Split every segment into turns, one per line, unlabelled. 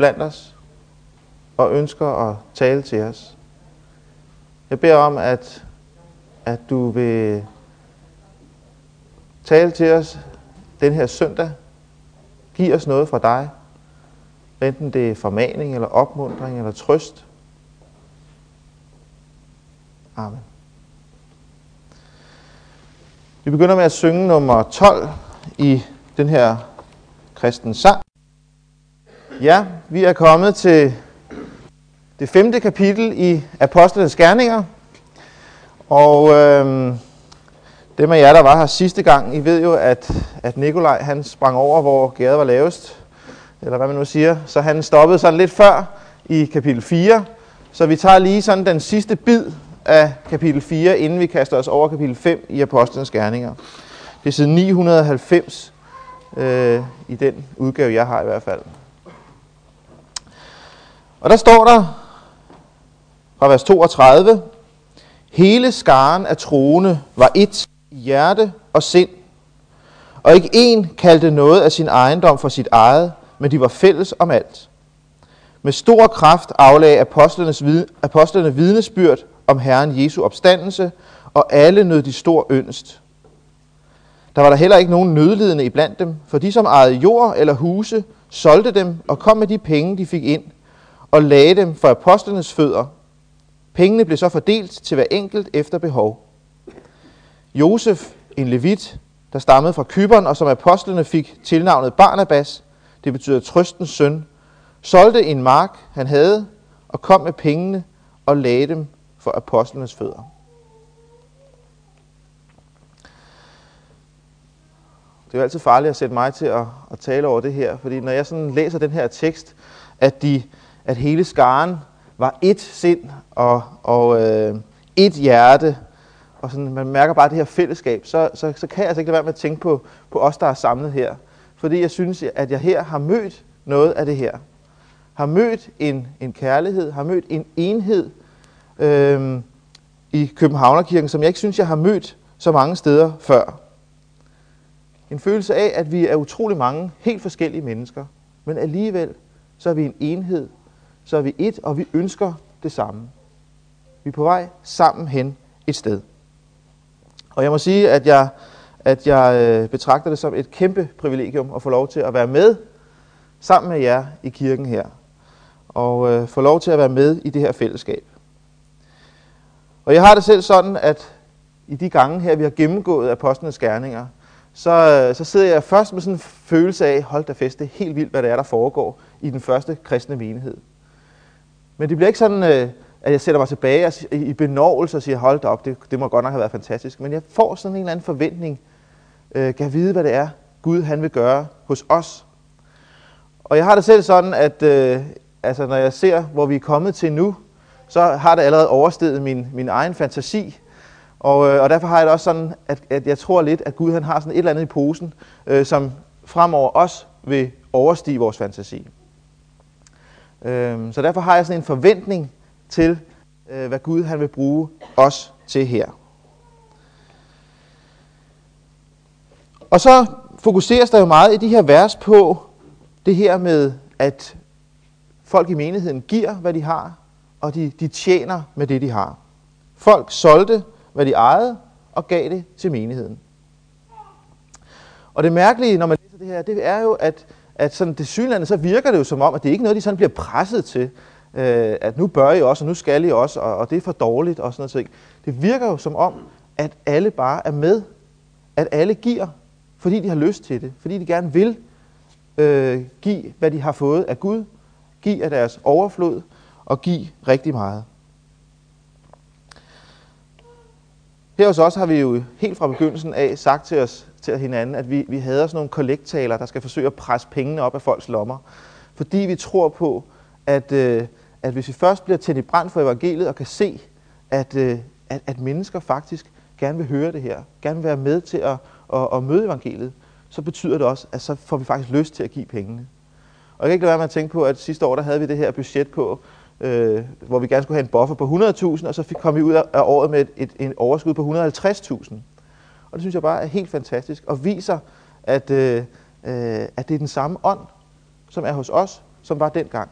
blandt os og ønsker at tale til os. Jeg beder om, at, at du vil tale til os den her søndag. Giv os noget fra dig. Enten det er formaning, eller opmundring, eller trøst. Amen. Vi begynder med at synge nummer 12 i den her kristens sang. Ja, vi er kommet til det femte kapitel i Apostlenes Gerninger. Og øhm, dem af jer, der var her sidste gang, I ved jo, at, at Nikolaj han sprang over, hvor gæret var lavest. Eller hvad man nu siger. Så han stoppede sådan lidt før i kapitel 4. Så vi tager lige sådan den sidste bid af kapitel 4, inden vi kaster os over kapitel 5 i Apostlenes Gerninger. Det er siden 990 øh, i den udgave, jeg har i hvert fald. Og der står der fra vers 32, Hele skaren af troende var et i hjerte og sind, og ikke en kaldte noget af sin ejendom for sit eget, men de var fælles om alt. Med stor kraft aflagde apostlenes, apostlene vidnesbyrd om Herren Jesu opstandelse, og alle nød de stor ønst. Der var der heller ikke nogen nødlidende iblandt dem, for de som ejede jord eller huse, solgte dem og kom med de penge, de fik ind, og lagde dem for apostlenes fødder. Pengene blev så fordelt til hver enkelt efter behov. Josef, en levit, der stammede fra Kyberen, og som apostlene fik tilnavnet Barnabas, det betyder trøstens søn, solgte en mark, han havde, og kom med pengene og lagde dem for apostlenes fødder. Det er jo altid farligt at sætte mig til at, at tale over det her, fordi når jeg sådan læser den her tekst, at, de, at hele skaren var et sind og, og øh, et hjerte, og sådan, man mærker bare det her fællesskab, så, så, så kan jeg altså ikke lade være med at tænke på, på os, der er samlet her. Fordi jeg synes, at jeg her har mødt noget af det her. Har mødt en, en kærlighed, har mødt en enhed øh, i Københavnerkirken, som jeg ikke synes, jeg har mødt så mange steder før. En følelse af, at vi er utrolig mange helt forskellige mennesker, men alligevel så er vi en enhed, så er vi et, og vi ønsker det samme. Vi er på vej sammen hen et sted. Og jeg må sige, at jeg, at jeg øh, betragter det som et kæmpe privilegium at få lov til at være med sammen med jer i kirken her. Og øh, få lov til at være med i det her fællesskab. Og jeg har det selv sådan, at i de gange her, vi har gennemgået apostlenes gerninger, så, øh, så sidder jeg først med sådan en følelse af, hold da fest, det er helt vildt, hvad der er, der foregår i den første kristne menighed. Men det bliver ikke sådan, øh, at jeg sætter mig tilbage i benovelse og siger, hold da op, det, det må godt nok have været fantastisk. Men jeg får sådan en eller anden forventning, øh, kan jeg vide, hvad det er, Gud han vil gøre hos os. Og jeg har det selv sådan, at øh, altså, når jeg ser, hvor vi er kommet til nu, så har det allerede oversteget min, min egen fantasi. Og, øh, og derfor har jeg det også sådan, at, at jeg tror lidt, at Gud han har sådan et eller andet i posen, øh, som fremover også vil overstige vores fantasi. Øhm, så derfor har jeg sådan en forventning til, øh, hvad Gud han vil bruge os til her. Og så fokuseres der jo meget i de her vers på det her med, at folk i menigheden giver, hvad de har, og de, de tjener med det, de har. Folk solgte, hvad de ejede, og gav det til menigheden. Og det mærkelige, når man læser det her, det er jo, at, at sådan det synlande, så virker det jo som om, at det ikke er noget, de sådan bliver presset til, øh, at nu bør I også, og nu skal I også, og, og det er for dårligt, og sådan noget. Det virker jo som om, at alle bare er med, at alle giver, fordi de har lyst til det, fordi de gerne vil øh, give, hvad de har fået af Gud, give af deres overflod, og give rigtig meget. Her hos os har vi jo helt fra begyndelsen af sagt til os til hinanden, at vi, vi hader sådan nogle kollektaler, der skal forsøge at presse pengene op af folks lommer. Fordi vi tror på, at, øh, at hvis vi først bliver tændt i brand for evangeliet og kan se, at, øh, at, at mennesker faktisk gerne vil høre det her, gerne vil være med til at, at, at møde evangeliet, så betyder det også, at så får vi faktisk lyst til at give pengene. Og jeg kan ikke lade være med at tænke på, at sidste år der havde vi det her budget på, øh, hvor vi gerne skulle have en buffer på 100.000, og så fik, kom vi ud af året med et, et, et overskud på 150.000. Og det synes jeg bare er helt fantastisk, og viser, at, øh, øh, at det er den samme ånd, som er hos os, som var dengang.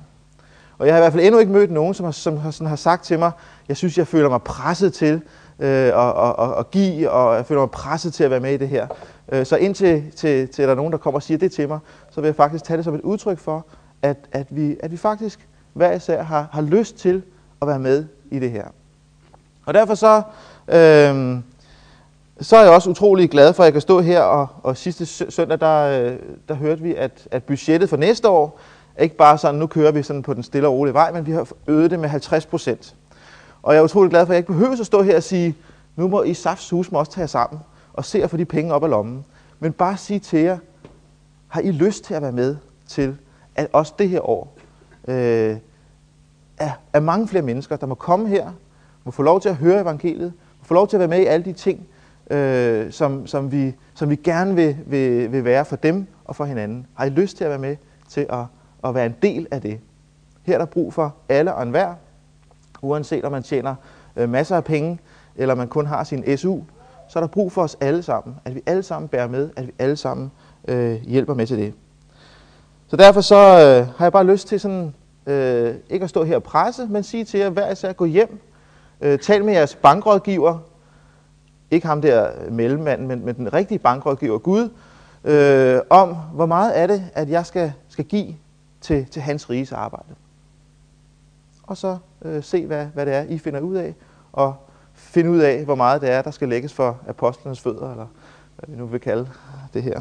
Og jeg har i hvert fald endnu ikke mødt nogen, som har, som har, sådan har sagt til mig, jeg synes, jeg føler mig presset til øh, at, at, at, at give, og jeg føler mig presset til at være med i det her. Øh, så indtil til, til der er nogen, der kommer og siger det til mig, så vil jeg faktisk tage det som et udtryk for, at, at, vi, at vi faktisk hver især har, har lyst til at være med i det her. Og derfor så, øh, så er jeg også utrolig glad for, at jeg kan stå her, og, og sidste søndag, der, øh, der hørte vi, at, at budgettet for næste år er ikke bare sådan, nu kører vi sådan på den stille og rolige vej, men vi har øget det med 50 procent. Og jeg er utrolig glad for, at jeg ikke behøver at stå her og sige, nu må I Safts Hus også tage jer sammen og se at få de penge op af lommen. Men bare sige til jer, har I lyst til at være med til, at også det her år øh, er, er mange flere mennesker, der må komme her, må få lov til at høre evangeliet, må få lov til at være med i alle de ting, øh, som, som, vi, som vi gerne vil, vil, vil være for dem og for hinanden. Har I lyst til at være med til at, at være en del af det? Her er der brug for alle og enhver, uanset om man tjener øh, masser af penge, eller man kun har sin SU, så er der brug for os alle sammen, at vi alle sammen bærer med, at vi alle sammen øh, hjælper med til det. Så derfor så øh, har jeg bare lyst til sådan, øh, ikke at stå her og presse, men sige til jer, hver især gå hjem, øh, tal med jeres bankrådgiver, ikke ham der mellemmanden, men, men den rigtige bankrådgiver, Gud, øh, om hvor meget er det, at jeg skal, skal give til, til hans riges arbejde. Og så øh, se, hvad, hvad det er, I finder ud af, og finde ud af, hvor meget det er, der skal lægges for apostlenes fødder, eller hvad vi nu vil kalde det her.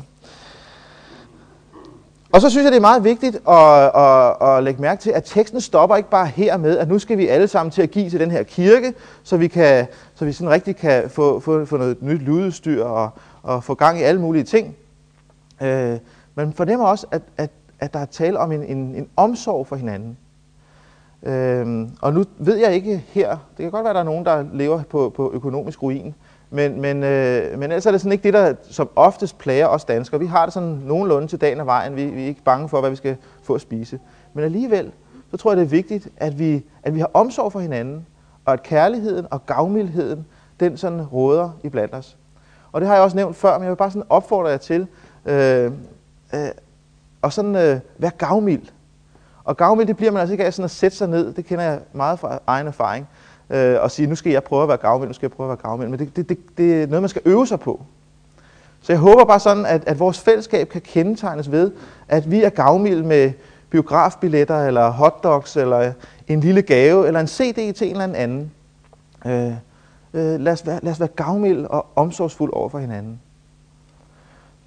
Og så synes jeg, det er meget vigtigt at, at, at lægge mærke til, at teksten stopper ikke bare her med, at nu skal vi alle sammen til at give til den her kirke, så vi, kan, så vi sådan rigtig kan få, få, få noget nyt lydudstyr og, og få gang i alle mulige ting. Øh, man fornemmer også, at, at, at der er tale om en, en, en omsorg for hinanden. Øh, og nu ved jeg ikke her, det kan godt være, at der er nogen, der lever på, på økonomisk ruin, men, men, øh, men ellers er det sådan ikke det, der som oftest plager os danskere. Vi har det sådan nogenlunde til dagen og vejen. Vi, vi er ikke bange for, hvad vi skal få at spise. Men alligevel, så tror jeg, det er vigtigt, at vi, at vi har omsorg for hinanden, og at kærligheden og gavmildheden, den sådan råder i blandt os. Og det har jeg også nævnt før, men jeg vil bare sådan opfordre jer til øh, øh, at sådan, øh, være gavmild. Og gavmild, det bliver man altså ikke af sådan at sætte sig ned. Det kender jeg meget fra egen erfaring øh, og sige, nu skal jeg prøve at være gavmild, nu skal jeg prøve at være gavmild. Men det, det, det, det er noget, man skal øve sig på. Så jeg håber bare sådan, at, at vores fællesskab kan kendetegnes ved, at vi er gavmilde med biografbilletter, eller hotdogs, eller en lille gave, eller en CD til en eller anden. Øh, øh, lad, os være, lad os være gavmilde og omsorgsfulde over for hinanden.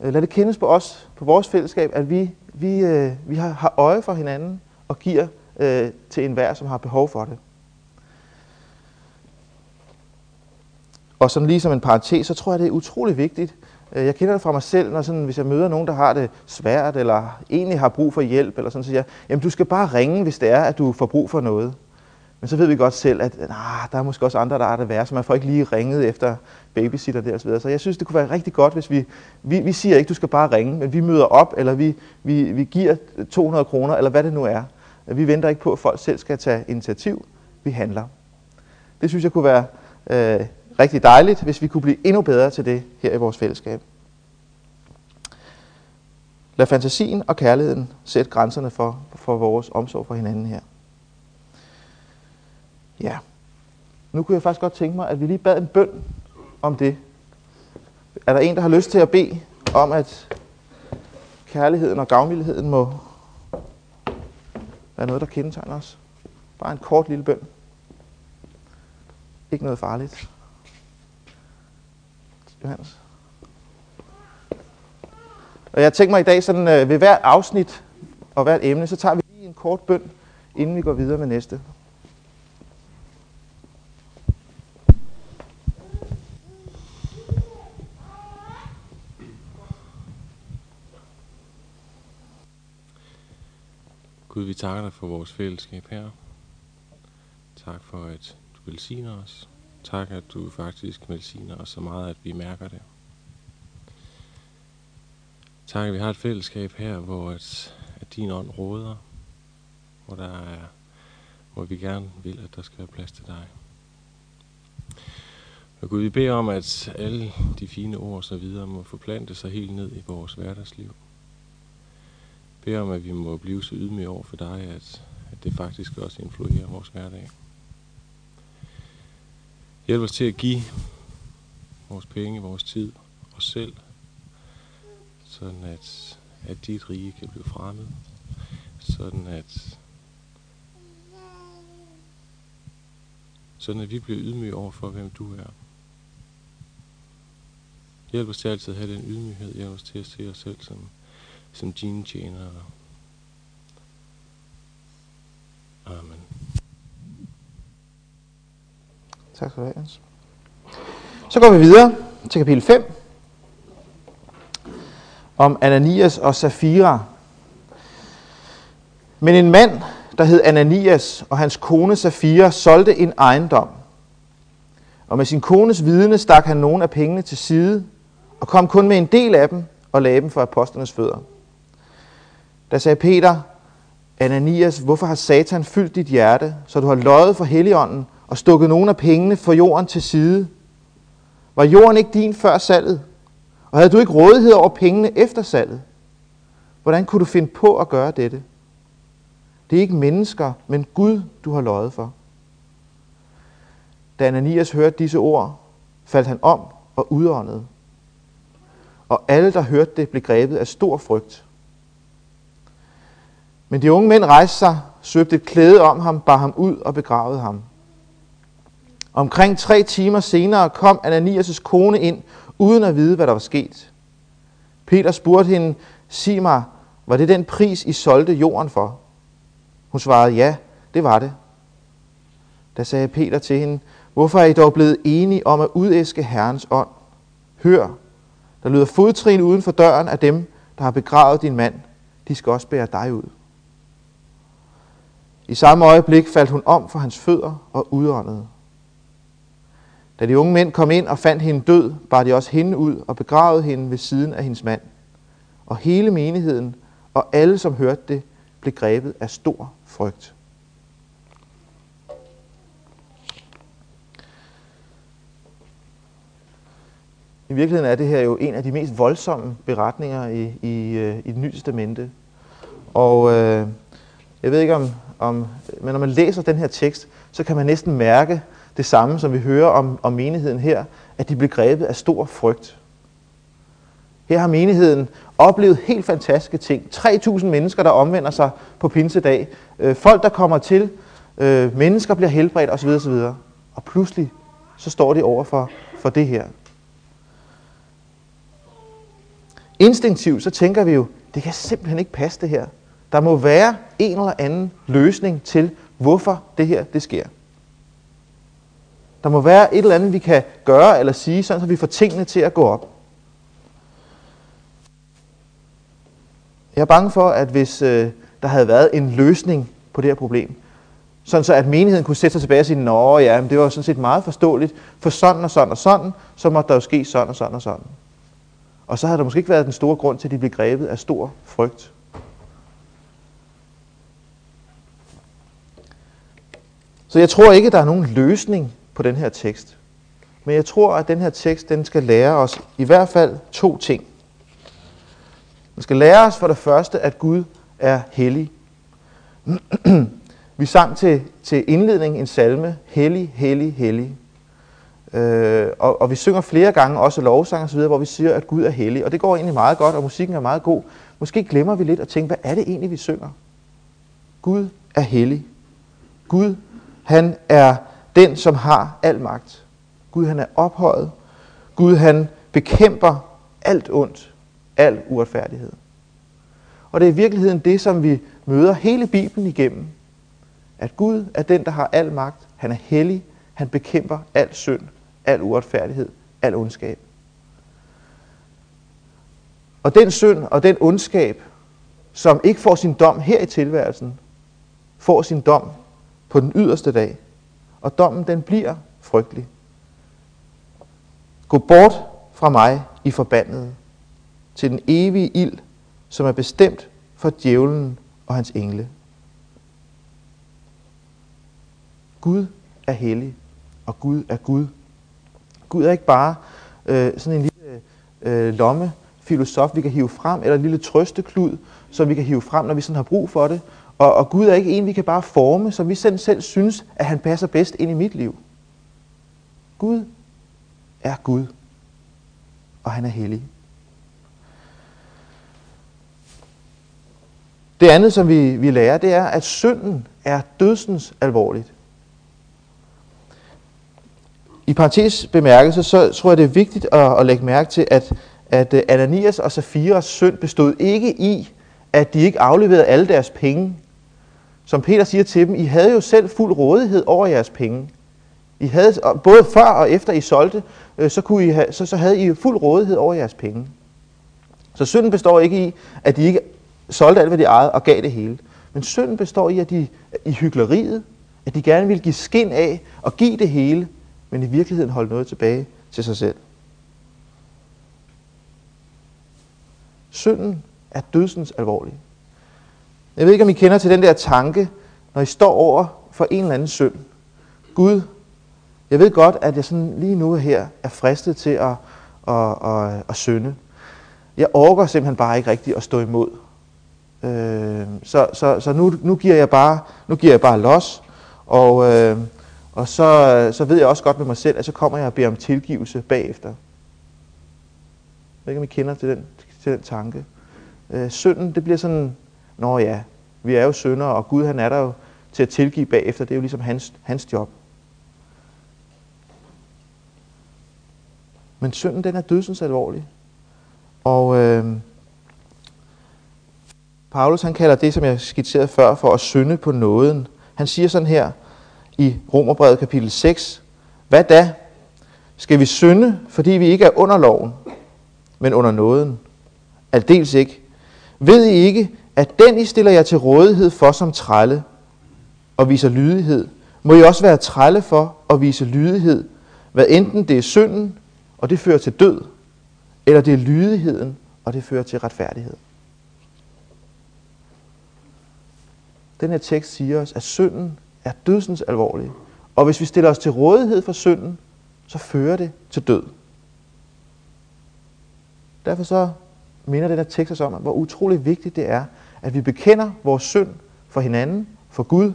Øh, lad det kendes på os, på vores fællesskab, at vi, vi, øh, vi har, har øje for hinanden og giver øh, til enhver, som har behov for det. Og sådan lige som en parentes, så tror jeg, det er utrolig vigtigt. Øh, jeg kender det fra mig selv, når sådan, hvis jeg møder nogen, der har det svært, eller egentlig har brug for hjælp, eller sådan, så siger jeg, jamen du skal bare ringe, hvis det er, at du får brug for noget. Men så ved vi godt selv, at nah, der er måske også andre, der har det værre, så man får ikke lige ringet efter babysitter der osv. Så jeg synes, det kunne være rigtig godt, hvis vi, vi, vi siger ikke, du skal bare ringe, men vi møder op, eller vi, vi, vi giver 200 kroner, eller hvad det nu er. Vi venter ikke på, at folk selv skal tage initiativ. Vi handler. Det synes jeg kunne være øh, rigtig dejligt, hvis vi kunne blive endnu bedre til det her i vores fællesskab. Lad fantasien og kærligheden sætte grænserne for, for vores omsorg for hinanden her. Ja, nu kunne jeg faktisk godt tænke mig, at vi lige bad en bøn om det. Er der en, der har lyst til at bede om, at kærligheden og gavmildheden må være noget, der kendetegner os? Bare en kort lille bøn. Ikke noget farligt. Johannes. Og jeg tænker mig i dag, sådan, øh, ved hvert afsnit og hvert emne, så tager vi lige en kort bøn, inden vi går videre med næste.
Gud, vi takker dig for vores fællesskab her. Tak for, at du velsigner os. Tak, at du faktisk velsigner os så meget, at vi mærker det. Tak, at vi har et fællesskab her, hvor at, at din ånd råder, hvor, der er, hvor vi gerne vil, at der skal være plads til dig. Og Gud, vi beder om, at alle de fine ord og så videre må forplante sig helt ned i vores hverdagsliv. beder om, at vi må blive så ydmyge over for dig, at, at det faktisk også influerer vores hverdag. Hjælp os til at give vores penge, vores tid, os selv, sådan at, at dit rige kan blive fremmet, sådan at sådan at vi bliver ydmyge over for, hvem du er. Hjælp os til altid at have den ydmyghed. Hjælp os til at se os selv som, som dine tjenere. Amen.
Tak skal du have, Jens. Så går vi videre til kapitel 5 om Ananias og Safira. Men en mand, der hed Ananias, og hans kone Safira solgte en ejendom. Og med sin kones vidne stak han nogle af pengene til side, og kom kun med en del af dem og lagde dem for apostlenes fødder. Da sagde Peter, Ananias, hvorfor har Satan fyldt dit hjerte, så du har løjet for Helligånden og stukket nogle af pengene for jorden til side? Var jorden ikke din før salget? Og havde du ikke rådighed over pengene efter salget? Hvordan kunne du finde på at gøre dette? Det er ikke mennesker, men Gud, du har løjet for. Da Ananias hørte disse ord, faldt han om og udåndede. Og alle, der hørte det, blev grebet af stor frygt. Men de unge mænd rejste sig, søbte et klæde om ham, bar ham ud og begravede ham. Omkring tre timer senere kom Ananias' kone ind, uden at vide, hvad der var sket. Peter spurgte hende, sig mig, var det den pris, I solgte jorden for? Hun svarede, ja, det var det. Da sagde Peter til hende, hvorfor er I dog blevet enige om at udæske Herrens ånd? Hør, der lyder fodtrin uden for døren af dem, der har begravet din mand. De skal også bære dig ud. I samme øjeblik faldt hun om for hans fødder og udåndede. Da de unge mænd kom ind og fandt hende død, bar de også hende ud og begravede hende ved siden af hendes mand. Og hele menigheden og alle, som hørte det, blev grebet af stor frygt. I virkeligheden er det her jo en af de mest voldsomme beretninger i, i, øh, i det nye testamente. Og øh, jeg ved ikke om, om, men når man læser den her tekst, så kan man næsten mærke det samme, som vi hører om, om menigheden her, at de blev grebet af stor frygt. Her har menigheden oplevet helt fantastiske ting. 3.000 mennesker, der omvender sig på pinsedag. Øh, folk, der kommer til. Øh, mennesker bliver helbredt osv. osv. Og pludselig så står de over for, for det her. Instinktivt så tænker vi jo, det kan simpelthen ikke passe det her. Der må være en eller anden løsning til, hvorfor det her det sker. Der må være et eller andet, vi kan gøre eller sige, sådan så vi får tingene til at gå op. Jeg er bange for, at hvis øh, der havde været en løsning på det her problem, sådan så at menigheden kunne sætte sig tilbage og sige, nå ja, men det var sådan set meget forståeligt, for sådan og sådan og sådan, så måtte der jo ske sådan og sådan og sådan. Og så havde der måske ikke været den store grund til, at de blev grebet af stor frygt. Så jeg tror ikke, der er nogen løsning på den her tekst. Men jeg tror, at den her tekst, den skal lære os i hvert fald to ting. Den skal lære os for det første, at Gud er hellig. Vi sang til, til indledning en salme, hellig, hellig, hellig. Øh, og, og vi synger flere gange også lovsang osv., hvor vi siger, at Gud er hellig. Og det går egentlig meget godt, og musikken er meget god. Måske glemmer vi lidt at tænke, hvad er det egentlig, vi synger? Gud er hellig. Gud, han er den, som har al magt. Gud, han er ophøjet. Gud, han bekæmper alt ondt, al uretfærdighed. Og det er i virkeligheden det, som vi møder hele Bibelen igennem. At Gud er den, der har al magt. Han er hellig. Han bekæmper al synd, al uretfærdighed, al ondskab. Og den synd og den ondskab, som ikke får sin dom her i tilværelsen, får sin dom på den yderste dag. Og dommen den bliver frygtelig. Gå bort fra mig i forbandet til den evige ild, som er bestemt for djævlen og hans engle. Gud er hellig, og Gud er Gud. Gud er ikke bare øh, sådan en lille øh, lomme filosof, vi kan hive frem, eller en lille trøsteklud, som vi kan hive frem, når vi sådan har brug for det. Og, og Gud er ikke en, vi kan bare forme, som vi selv, selv synes, at han passer bedst ind i mit liv. Gud er Gud, og han er hellig. Det andet, som vi, vi lærer, det er, at synden er dødsens alvorligt. I parentes bemærkelse, så tror jeg, det er vigtigt at, at lægge mærke til, at, at øh, Ananias og Safiras synd bestod ikke i, at de ikke afleverede alle deres penge. Som Peter siger til dem, I havde jo selv fuld rådighed over jeres penge. I havde, både før og efter I solgte, øh, så, kunne I have, så, så havde I fuld rådighed over jeres penge. Så synden består ikke i, at de ikke solgte alt, hvad de ejede og gav det hele. Men synden består i, at de i hyggeleriet, at de gerne vil give skin af og give det hele, men i virkeligheden holde noget tilbage til sig selv. Synden er dødsens alvorlig. Jeg ved ikke, om I kender til den der tanke, når I står over for en eller anden synd. Gud, jeg ved godt, at jeg sådan lige nu her er fristet til at, at, at, at, at synde. Jeg orker simpelthen bare ikke rigtigt at stå imod. Øh, så så, så nu, nu, giver jeg bare, nu giver jeg bare los, og, øh, og så, så ved jeg også godt med mig selv, at så kommer jeg og beder om tilgivelse bagefter. Jeg ved ikke, om I kender til den, til den tanke. Øh, synden, det bliver sådan, nå ja, vi er jo syndere, og Gud han er der jo til at tilgive bagefter. Det er jo ligesom hans, hans job. Men synden, den er dødsens alvorlig. Og øh, Paulus han kalder det, som jeg skitserede før, for at synde på nåden. Han siger sådan her i Romerbrevet kapitel 6. Hvad da? Skal vi synde, fordi vi ikke er under loven, men under nåden? Aldeles ikke. Ved I ikke, at den I stiller jer til rådighed for som trælle og viser lydighed, må I også være trælle for at vise lydighed, hvad enten det er synden, og det fører til død, eller det er lydigheden, og det fører til retfærdighed. Den her tekst siger os, at synden er dødsens alvorlig. Og hvis vi stiller os til rådighed for synden, så fører det til død. Derfor så minder den her tekst os om, hvor utrolig vigtigt det er, at vi bekender vores synd for hinanden, for Gud,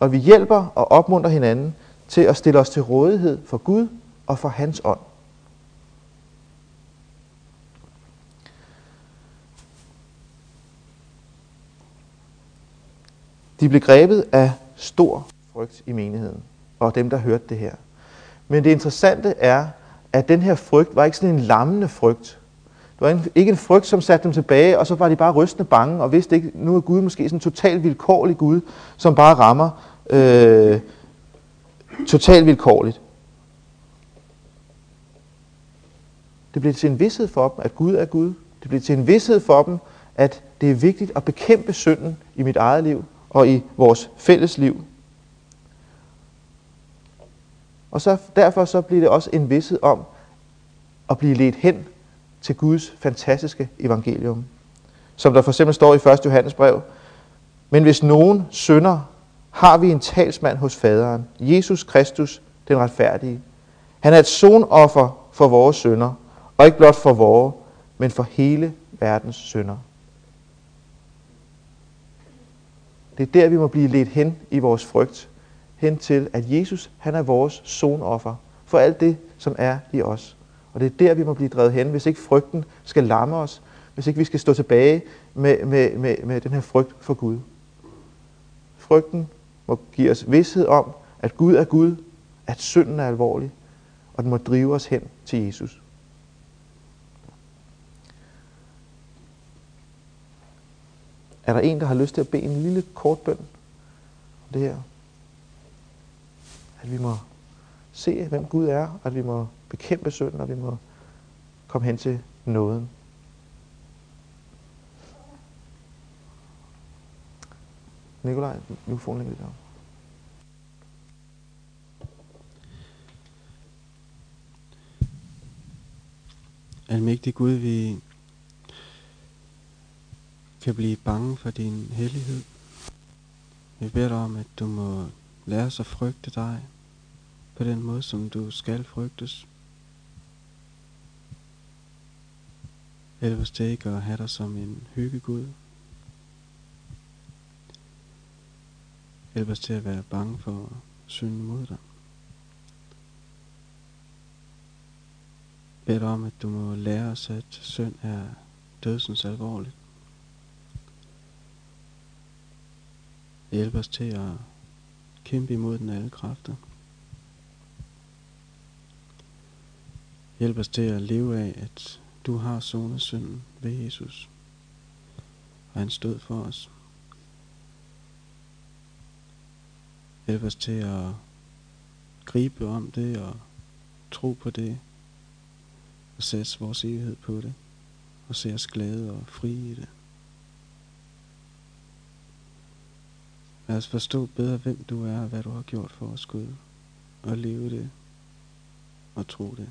og vi hjælper og opmuntrer hinanden til at stille os til rådighed for Gud og for hans ånd. De blev grebet af stor frygt i menigheden, og dem, der hørte det her. Men det interessante er, at den her frygt var ikke sådan en lammende frygt. Det var ikke en frygt, som satte dem tilbage, og så var de bare rystende bange, og vidste ikke, nu er Gud måske sådan en totalt vilkårlig Gud, som bare rammer øh, totalt vilkårligt. Det blev til en vidshed for dem, at Gud er Gud. Det blev til en vidshed for dem, at det er vigtigt at bekæmpe synden i mit eget liv og i vores fælles liv. Og så, derfor så bliver det også en vidshed om at blive ledt hen til Guds fantastiske evangelium. Som der for eksempel står i 1. Johannes brev. Men hvis nogen synder, har vi en talsmand hos faderen, Jesus Kristus, den retfærdige. Han er et sonoffer for vores synder, og ikke blot for vores, men for hele verdens synder. Det er der, vi må blive ledt hen i vores frygt. Hen til, at Jesus, han er vores sonoffer for alt det, som er i os. Og det er der, vi må blive drevet hen, hvis ikke frygten skal lamme os, hvis ikke vi skal stå tilbage med, med, med, med den her frygt for Gud. Frygten må give os vidshed om, at Gud er Gud, at synden er alvorlig, og den må drive os hen til Jesus. Er der en, der har lyst til at bede en lille kort bøn? Det her. At vi må se, hvem Gud er, at vi må bekæmpe synden, og vi må komme hen til nåden. Nikolaj, mikrofonen ligger lidt op.
Almægtig Gud, vi kan blive bange for din hellighed. Vi beder dig om, at du må lære os at frygte dig på den måde, som du skal frygtes. Hjælp os til ikke at have dig som en hyggegud. Hjælp os til at være bange for at synde mod dig. Bed om, at du må lære os, at synd er dødsens alvorligt. Hjælp os til at kæmpe imod den alle kræfter. Hjælp os til at leve af, at du har sonet synden ved Jesus, og han stod for os. Hjælp os til at gribe om det og tro på det, og sætte vores evighed på det, og se os glade og fri i det. Lad os forstå bedre, hvem du er og hvad du har gjort for os, Gud, og leve det og tro det.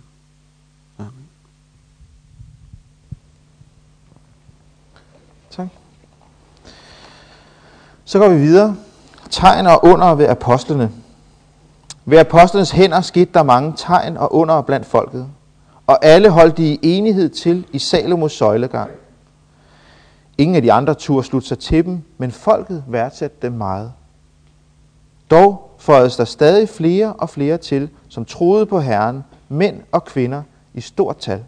Amen.
Tak. Så går vi videre. Tegn og under ved apostlene. Ved apostlenes hænder skete der mange tegn og under blandt folket, og alle holdt de i enighed til i Salomos søjlegang. Ingen af de andre turde slutte sig til dem, men folket værdsatte dem meget. Dog føjedes der stadig flere og flere til, som troede på Herren, mænd og kvinder i stort tal.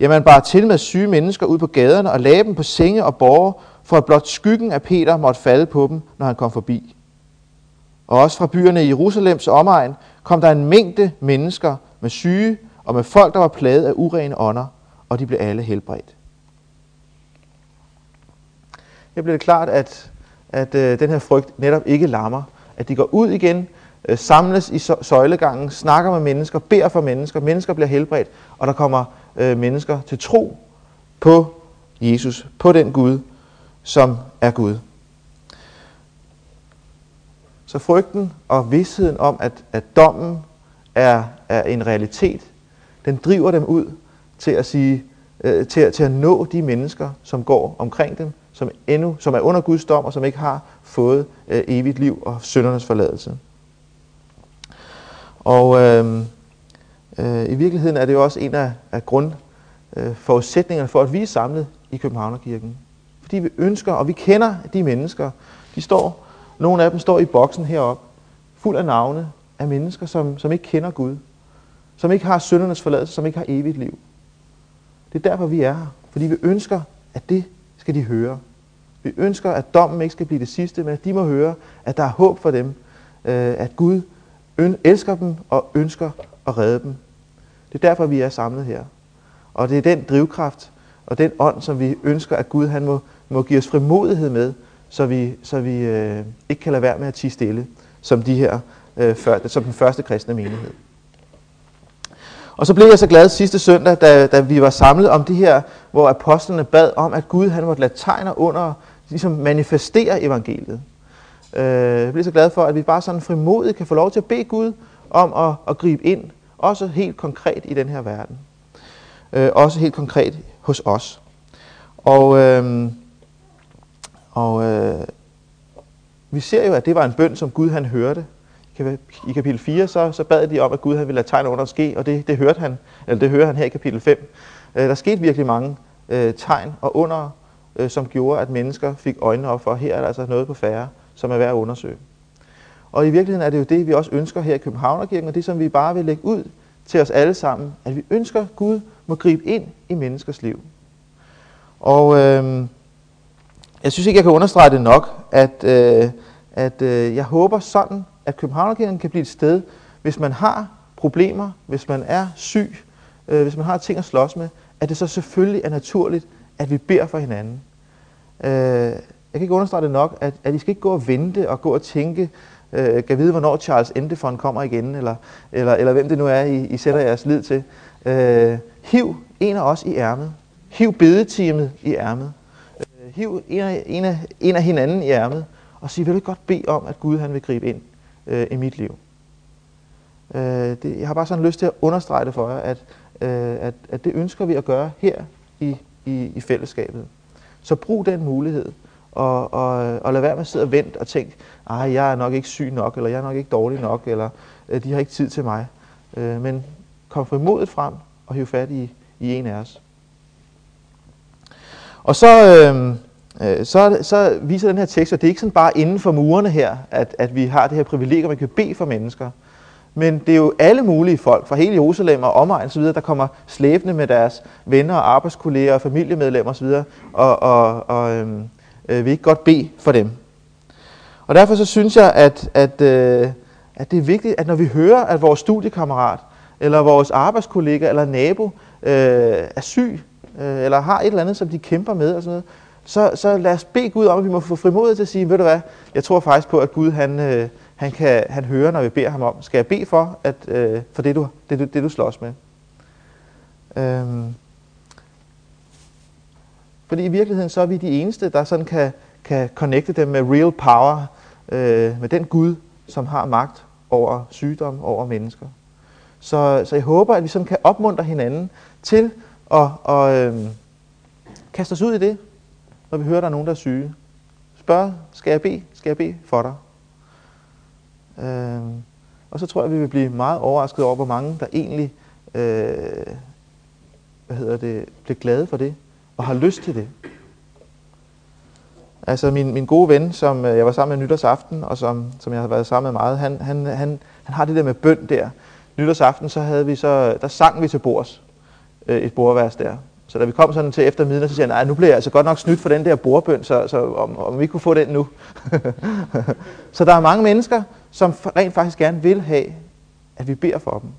Jamen bar til med syge mennesker ud på gaderne og lagde dem på senge og borger, for at blot skyggen af Peter måtte falde på dem, når han kom forbi. Og også fra byerne i Jerusalems omegn kom der en mængde mennesker med syge og med folk, der var plaget af urene ånder, og de blev alle helbredt. Det blev det klart, at, at øh, den her frygt netop ikke lammer. At de går ud igen, øh, samles i søjlegangen, snakker med mennesker, beder for mennesker, mennesker bliver helbredt, og der kommer øh, mennesker til tro på Jesus, på den Gud, som er Gud. Så frygten og vidsheden om, at, at dommen er, er en realitet, den driver dem ud til at sige, øh, til, til at nå de mennesker, som går omkring dem, som endnu, som er under Guds dom og som ikke har fået øh, evigt liv og syndernes forladelse. Og øh, øh, i virkeligheden er det jo også en af, af grundforudsætningerne øh, for, at vi er samlet i Københavnerkirken. Fordi vi ønsker, og vi kender de mennesker, de står, nogle af dem står i boksen heroppe, fuld af navne af mennesker, som, som ikke kender Gud, som ikke har syndernes forladelse, som ikke har evigt liv. Det er derfor, vi er her. Fordi vi ønsker, at det skal de høre. Vi ønsker, at dommen ikke skal blive det sidste, men at de må høre, at der er håb for dem. Øh, at Gud elsker dem og ønsker at redde dem. Det er derfor, vi er samlet her. Og det er den drivkraft og den ånd, som vi ønsker, at Gud han må, må give os frimodighed med, så vi, så vi øh, ikke kan lade være med at tige stille, som, de her, øh, før, som den første kristne menighed. Og så blev jeg så glad sidste søndag, da, da vi var samlet om det her, hvor apostlene bad om, at Gud han måtte lade tegner under, ligesom manifestere evangeliet. Øh, jeg blev så glad for, at vi bare sådan frimodigt kan få lov til at bede Gud om at, at gribe ind, også helt konkret i den her verden. Øh, også helt konkret hos os. Og, øh, og øh, vi ser jo, at det var en bøn, som Gud han hørte. I kapitel 4, så, så bad de om, at Gud han ville lade tegn under ske, og det, det, hørte han, eller det hører han her i kapitel 5. Øh, der skete virkelig mange øh, tegn og under, øh, som gjorde, at mennesker fik øjnene op for, at her er der altså noget på færre, som er værd at undersøge. Og i virkeligheden er det jo det, vi også ønsker her i Københavnerkirken, og det som vi bare vil lægge ud til os alle sammen, at vi ønsker, at Gud må gribe ind i menneskers liv. Og øh, jeg synes ikke, jeg kan understrege det nok, at, øh, at øh, jeg håber sådan, at Københavnerkirken kan blive et sted, hvis man har problemer, hvis man er syg, øh, hvis man har ting at slås med, at det så selvfølgelig er naturligt, at vi beder for hinanden. Øh, jeg kan ikke understrege det nok, at, at I skal ikke gå og vente og gå og tænke, øh, kan vide, hvornår Charles Endefond kommer igen, eller, eller, eller hvem det nu er, I, I sætter jeres lid til. Øh, hiv en af os i ærmet. Hiv bedeteamet i ærmet. Hiv en af, en, af, en af hinanden i ærmet. Og sige, vil du godt bede om, at Gud han vil gribe ind øh, i mit liv. Øh, det, jeg har bare sådan lyst til at understrege det for jer, at, øh, at, at det ønsker vi at gøre her i, i, i fællesskabet. Så brug den mulighed, og, og, og lad være med at sidde og vente og tænke, at jeg er nok ikke syg nok, eller jeg er nok ikke dårlig nok, eller øh, de har ikke tid til mig. Øh, men kom frimodigt frem og hiv fat i, i en af os. Og så, øhm, øh, så, så viser den her tekst, at det er ikke sådan bare inden for murene her, at, at vi har det her privilegium, at vi kan bede for mennesker. Men det er jo alle mulige folk fra hele Jerusalem og omegn osv., der kommer slæbende med deres venner og arbejdskolleger og familiemedlemmer osv., og, og, og øhm, øh, vil ikke godt bede for dem. Og derfor så synes jeg, at, at, øh, at det er vigtigt, at når vi hører, at vores studiekammerat, eller vores arbejdskollega, eller nabo øh, er syg, øh, eller har et eller andet, som de kæmper med, og sådan noget, så, så lad os bede Gud om, at vi må få frimodighed til at sige, ved du hvad, jeg tror faktisk på, at Gud han, øh, han, kan, han hører, når vi beder ham om, skal jeg bede for, at, øh, for det, du, det, det, det, du slås med? Øhm. Fordi i virkeligheden, så er vi de eneste, der sådan kan, kan connecte dem med real power, øh, med den Gud, som har magt over sygdom, over mennesker. Så, så jeg håber, at vi sådan kan opmuntre hinanden til og, og øh, kaste os ud i det, når vi hører, at der er nogen, der er syge. Spørg, skal jeg bede? Skal jeg bede for dig? Øh, og så tror jeg, at vi vil blive meget overrasket over, hvor mange der egentlig øh, hvad hedder det, bliver glade for det og har lyst til det. Altså min, min gode ven, som øh, jeg var sammen med nytårsaften, og som, som jeg har været sammen med meget, han, han, han, han har det der med bøn der. Nytårsaften, så havde vi så, der sang vi til bords øh, et bordvers der. Så da vi kom sådan til efter midnat, så siger jeg, nej, nu bliver jeg altså godt nok snydt for den der bordbøn, så, så om, om vi kunne få den nu. så der er mange mennesker, som rent faktisk gerne vil have, at vi beder for dem.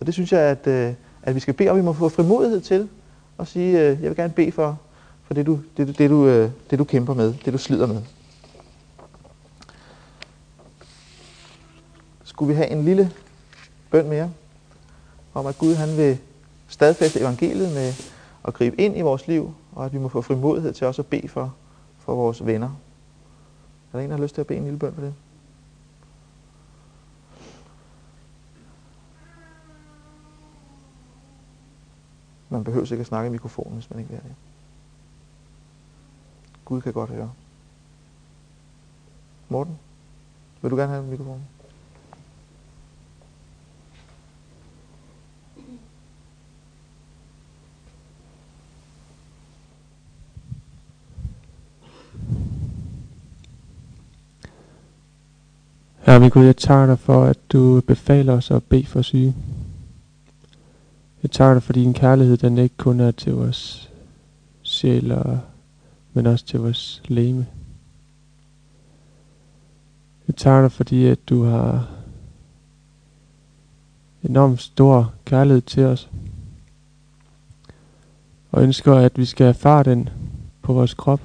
Og det synes jeg, at, øh, at vi skal bede om, vi må få frimodighed til at sige, øh, jeg vil gerne bede for, for det, du, det, det, du, øh, det, du kæmper med, det, du slider med. Skulle vi have en lille bøn mere, om at Gud han vil stadfæste evangeliet med at gribe ind i vores liv, og at vi må få frimodighed til også at bede for, for vores venner. Er der en, der har lyst til at bede en lille bøn for det? Man behøver ikke at snakke i mikrofonen, hvis man ikke vil det. Gud kan godt høre. Morten, vil du gerne have mikrofonen?
Herre min Gud, jeg takker dig for, at du befaler os at bede for syge. Jeg takker dig for din kærlighed, den ikke kun er til vores sjæl, men også til vores læme. Jeg takker dig, fordi at du har enormt stor kærlighed til os. Og ønsker, at vi skal erfare den på vores krop,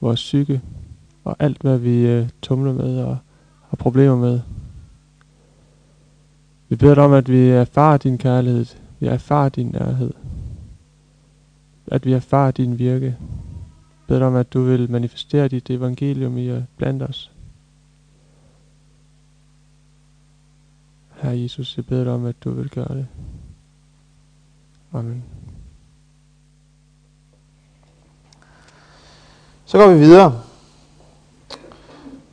vores psyke og alt, hvad vi øh, tumler med og har problemer med. Vi beder dig om, at vi erfarer din kærlighed, vi erfarer din nærhed, at vi erfarer din virke. Bed beder dig om, at du vil manifestere dit evangelium i og blandt os. Herre Jesus, jeg beder dig om, at du vil gøre det. Amen.
Så går vi videre.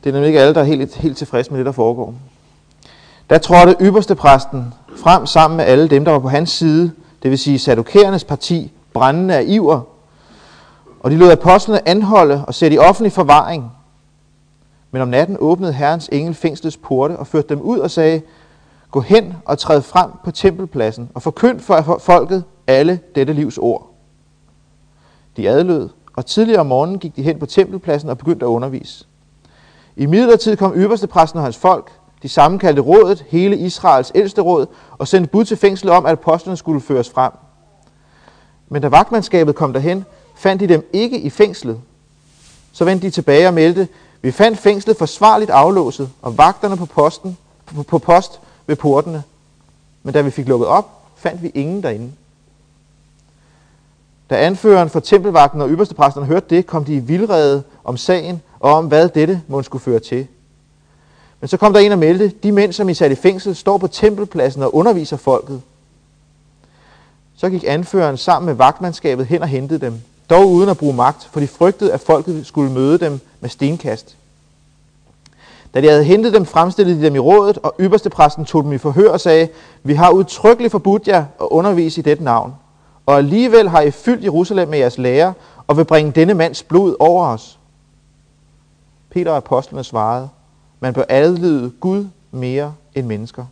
Det er nemlig ikke alle, der er helt, helt tilfredse med det, der foregår. Der trådte ypperste præsten frem sammen med alle dem, der var på hans side, det vil sige sadukærernes parti, brændende af iver. Og de lod apostlene anholde og sætte i offentlig forvaring. Men om natten åbnede Herrens engel fængslets porte og førte dem ud og sagde, Gå hen og træd frem på tempelpladsen og forkynd for folket alle dette livs ord. De adlød, og tidligere om morgenen gik de hen på tempelpladsen og begyndte at undervise. I midlertid kom øverstepræsten og hans folk, de sammenkaldte rådet, hele Israels ældste råd, og sendte bud til fængslet om, at apostlene skulle føres frem. Men da vagtmandskabet kom derhen, fandt de dem ikke i fængslet. Så vendte de tilbage og meldte, vi fandt fængslet forsvarligt aflåset, og vagterne på, posten, på post ved portene. Men da vi fik lukket op, fandt vi ingen derinde. Da anføreren for tempelvagten og ypperstepræsterne hørte det, kom de i vildrede om sagen og om, hvad dette måtte skulle føre til. Men så kom der en og meldte, de mænd, som I satte i fængsel, står på tempelpladsen og underviser folket. Så gik anføreren sammen med vagtmandskabet hen og hentede dem, dog uden at bruge magt, for de frygtede, at folket skulle møde dem med stenkast. Da de havde hentet dem, fremstillede de dem i rådet, og ypperste præsten tog dem i forhør og sagde, vi har udtrykkeligt forbudt jer at undervise i dette navn. og alligevel har I fyldt Jerusalem med jeres lære, og vil bringe denne mands blod over os. Peter og apostlene svarede, man bør adlyde Gud mere end mennesker.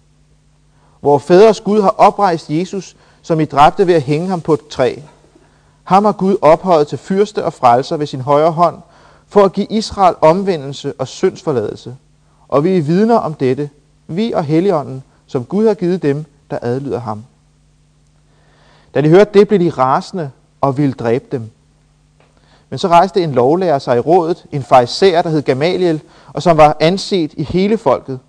Hvor fædres Gud har oprejst Jesus, som I dræbte ved at hænge ham på et træ. Ham har Gud ophøjet til fyrste og frelser ved sin højre hånd, for at give Israel omvendelse og syndsforladelse. Og vi er vidner om dette, vi og Helligånden, som Gud har givet dem, der adlyder ham. Da de hørte det, blev de rasende og ville dræbe dem. Men så rejste en lovlærer sig i rådet, en fariser, der hed Gamaliel, og som var anset i hele folket.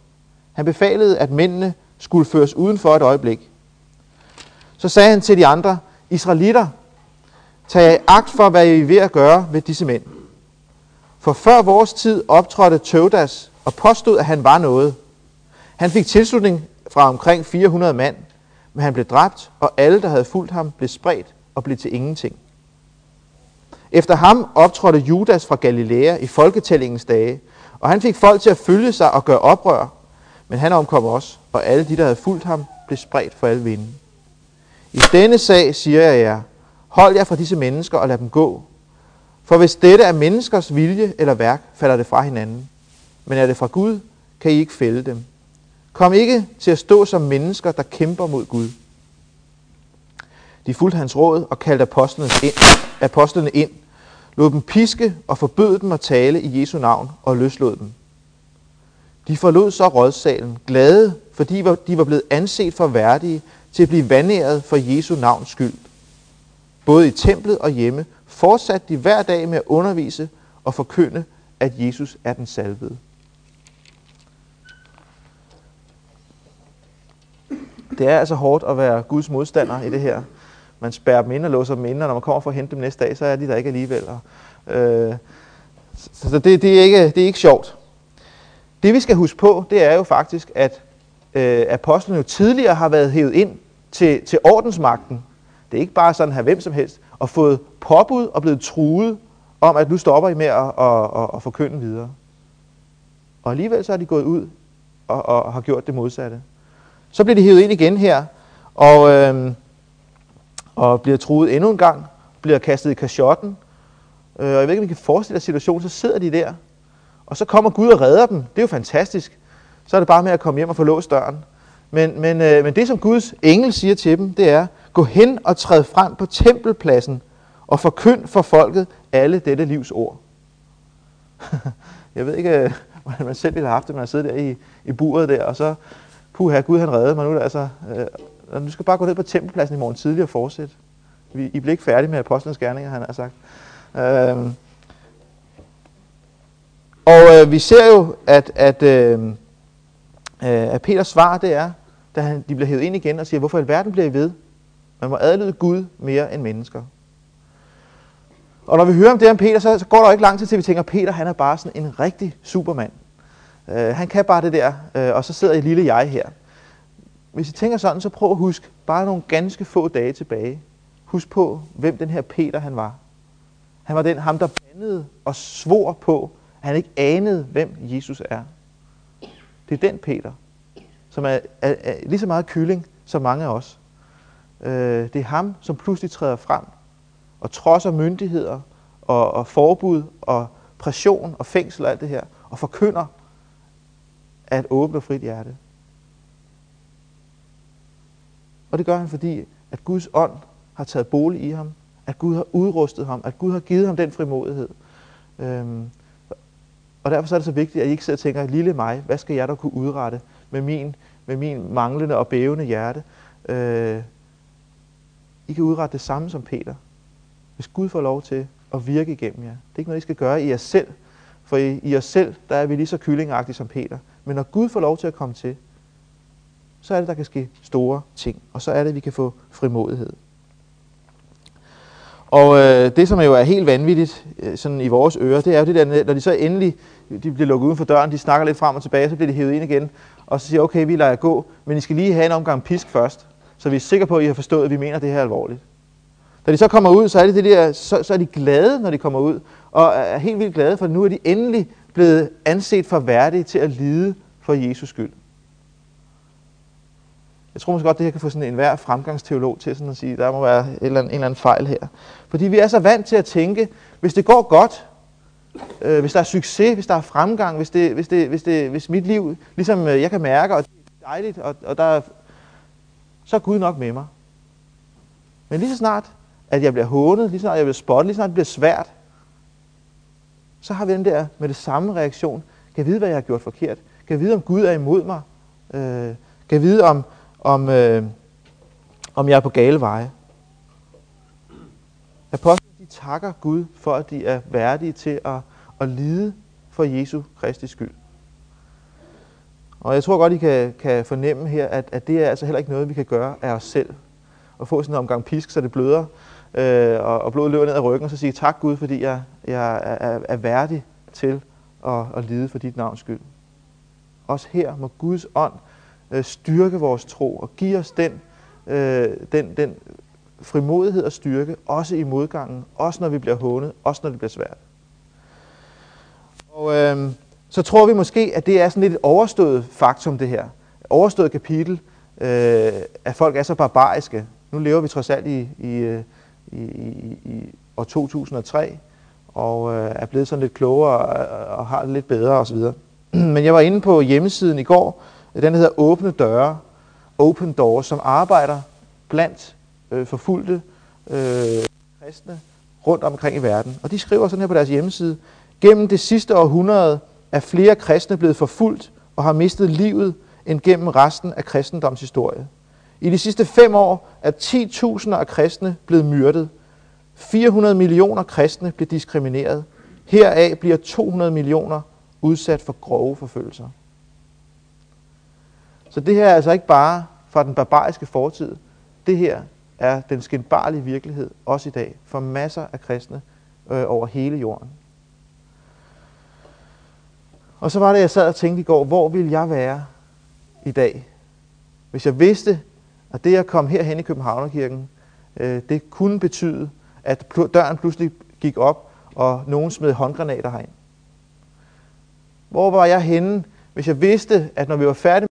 Han befalede, at mændene skulle føres uden for et øjeblik. Så sagde han til de andre, Israelitter, tag agt for, hvad I er ved at gøre ved disse mænd. For før vores tid optrådte Tøvdas og påstod, at han var noget. Han fik tilslutning fra omkring 400 mand, men han blev dræbt, og alle, der havde fulgt ham, blev spredt og blev til ingenting. Efter ham optrådte Judas fra Galilea i folketællingens dage, og han fik folk til at følge sig og gøre oprør, men han omkom også, og alle de, der havde fulgt ham, blev spredt for alle vinden. I denne sag siger jeg jer, hold jer fra disse mennesker og lad dem gå. For hvis dette er menneskers vilje eller værk, falder det fra hinanden. Men er det fra Gud, kan I ikke fælde dem. Kom ikke til at stå som mennesker, der kæmper mod Gud. De fulgte hans råd og kaldte apostlene ind, apostlene ind, lod dem piske og forbød dem at tale i Jesu navn og løslod dem. De forlod så rådsalen, glade, fordi de var blevet anset for værdige til at blive vandæret for Jesu navns skyld. Både i templet og hjemme fortsatte de hver dag med at undervise og forkynde, at Jesus er den salvede. Det er altså hårdt at være Guds modstander i det her. Man spærrer dem ind og låser dem ind, og når man kommer for at hente dem næste dag, så er de der ikke alligevel. Og, øh, så det, det, er ikke, det er ikke sjovt. Det vi skal huske på, det er jo faktisk, at øh, apostlene jo tidligere har været hævet ind til, til ordensmagten. Det er ikke bare sådan her hvem som helst, og fået påbud og blevet truet om, at nu stopper I med at, at, at, at forkynde videre. Og alligevel så er de gået ud og, og har gjort det modsatte. Så bliver de hævet ind igen her, og, øh, og bliver truet endnu en gang, bliver kastet i kashotten. Øh, og jeg ved ikke, om I kan forestille jer situationen, så sidder de der, og så kommer Gud og redder dem. Det er jo fantastisk. Så er det bare med at komme hjem og få låst døren. Men, men, øh, men det, som Guds engel siger til dem, det er, gå hen og træd frem på tempelpladsen og forkynd for folket alle dette livs ord. jeg ved ikke, øh, hvordan man selv ville have haft det, når man sidder der i, i buret der, og så, puha, Gud han redde mig nu. Altså, øh, du skal bare gå ned på tempelpladsen i morgen tidlig og fortsætte. Vi, I bliver ikke færdige med apostlenes gerninger, han har sagt. Øhm. og øh, vi ser jo, at, at, øh, øh, at Peters svar det er, da han, de bliver hævet ind igen og siger, hvorfor i alverden bliver I ved? Man må adlyde Gud mere end mennesker. Og når vi hører om det om Peter, så, så går der ikke lang tid til, at vi tænker, at Peter han er bare sådan en rigtig supermand. Øh, han kan bare det der, øh, og så sidder et lille jeg her. Hvis I tænker sådan, så prøv at huske bare nogle ganske få dage tilbage. Husk på, hvem den her Peter han var. Han var den, ham der bandede og svor på, at han ikke anede, hvem Jesus er. Det er den Peter, som er, er, er lige så meget kylling som mange af os. Øh, det er ham, som pludselig træder frem og trodser myndigheder og, og forbud og pression og fængsel og alt det her, og forkynder at åbne og frit hjerte. Og det gør han, fordi at Guds ånd har taget bolig i ham, at Gud har udrustet ham, at Gud har givet ham den frimodighed. Øhm, og derfor så er det så vigtigt, at I ikke sidder og tænker, lille mig, hvad skal jeg da kunne udrette med min, med min manglende og bævende hjerte? Øh, I kan udrette det samme som Peter. Hvis Gud får lov til at virke igennem jer. Det er ikke noget, I skal gøre i jer selv. For i, i os selv, der er vi lige så kyllingagtige som Peter. Men når Gud får lov til at komme til, så er det, der kan ske store ting. Og så er det, vi kan få frimodighed. Og øh, det, som jo er helt vanvittigt øh, sådan i vores ører, det er jo det der, når de så endelig de bliver lukket uden for døren, de snakker lidt frem og tilbage, så bliver de hævet ind igen, og så siger okay, vi lader jer gå, men I skal lige have en omgang pisk først, så vi er sikre på, at I har forstået, at vi mener det her alvorligt. Da de så kommer ud, så er, det det der, så, så er de glade, når de kommer ud, og er helt vildt glade, for nu er de endelig blevet anset for værdige til at lide for Jesus skyld. Jeg tror måske godt, det her kan få sådan en hver fremgangsteolog til sådan at sige, der må være et eller andet, en eller anden fejl her. Fordi vi er så vant til at tænke, hvis det går godt, øh, hvis der er succes, hvis der er fremgang, hvis, det, hvis, det, hvis, det, hvis mit liv, ligesom øh, jeg kan mærke, og det er dejligt, og, og der er, så er Gud nok med mig. Men lige så snart, at jeg bliver hånet, lige så snart jeg bliver spottet, lige så snart det bliver svært, så har vi den der med det samme reaktion. Kan jeg vide, hvad jeg har gjort forkert? Kan jeg vide, om Gud er imod mig? Øh, kan jeg vide, om, om, øh, om jeg er på gale veje? Apostlene de takker Gud for, at de er værdige til at, at lide for Jesu Kristi skyld. Og jeg tror godt, I kan, kan fornemme her, at, at det er altså heller ikke noget, vi kan gøre af os selv. At få sådan en omgang pisk, så det bløder, øh, og, og blodet løber ned ad ryggen, og så sige tak Gud, fordi jeg, jeg er, er værdig til at, at lide for dit navns skyld. Også her må Guds ånd øh, styrke vores tro og give os den, øh, den, den frimodighed og styrke, også i modgangen, også når vi bliver hånet, også når det bliver svært. Og øh, så tror vi måske, at det er sådan lidt et overstået faktum, det her. Overstået kapitel, øh, at folk er så barbariske. Nu lever vi trods alt i, i, øh, i, i, i år 2003, og øh, er blevet sådan lidt klogere og, og har det lidt bedre osv. Men jeg var inde på hjemmesiden i går, den hedder Åbne Døre, Open Doors, som arbejder blandt øh, forfulgte øh, kristne rundt omkring i verden. Og de skriver sådan her på deres hjemmeside, gennem det sidste århundrede er flere kristne blevet forfulgt og har mistet livet end gennem resten af kristendoms historie. I de sidste fem år er 10.000 af kristne blevet myrdet. 400 millioner kristne bliver diskrimineret. Heraf bliver 200 millioner udsat for grove forfølgelser. Så det her er altså ikke bare fra den barbariske fortid. Det her er den skinbarlige virkelighed, også i dag, for masser af kristne øh, over hele jorden. Og så var det, jeg sad og tænkte i går, hvor ville jeg være i dag, hvis jeg vidste, at det at komme herhen i Københavnerkirken, øh, det kunne betyde, at døren pludselig gik op, og nogen smed håndgranater herind. Hvor var jeg henne, hvis jeg vidste, at når vi var færdige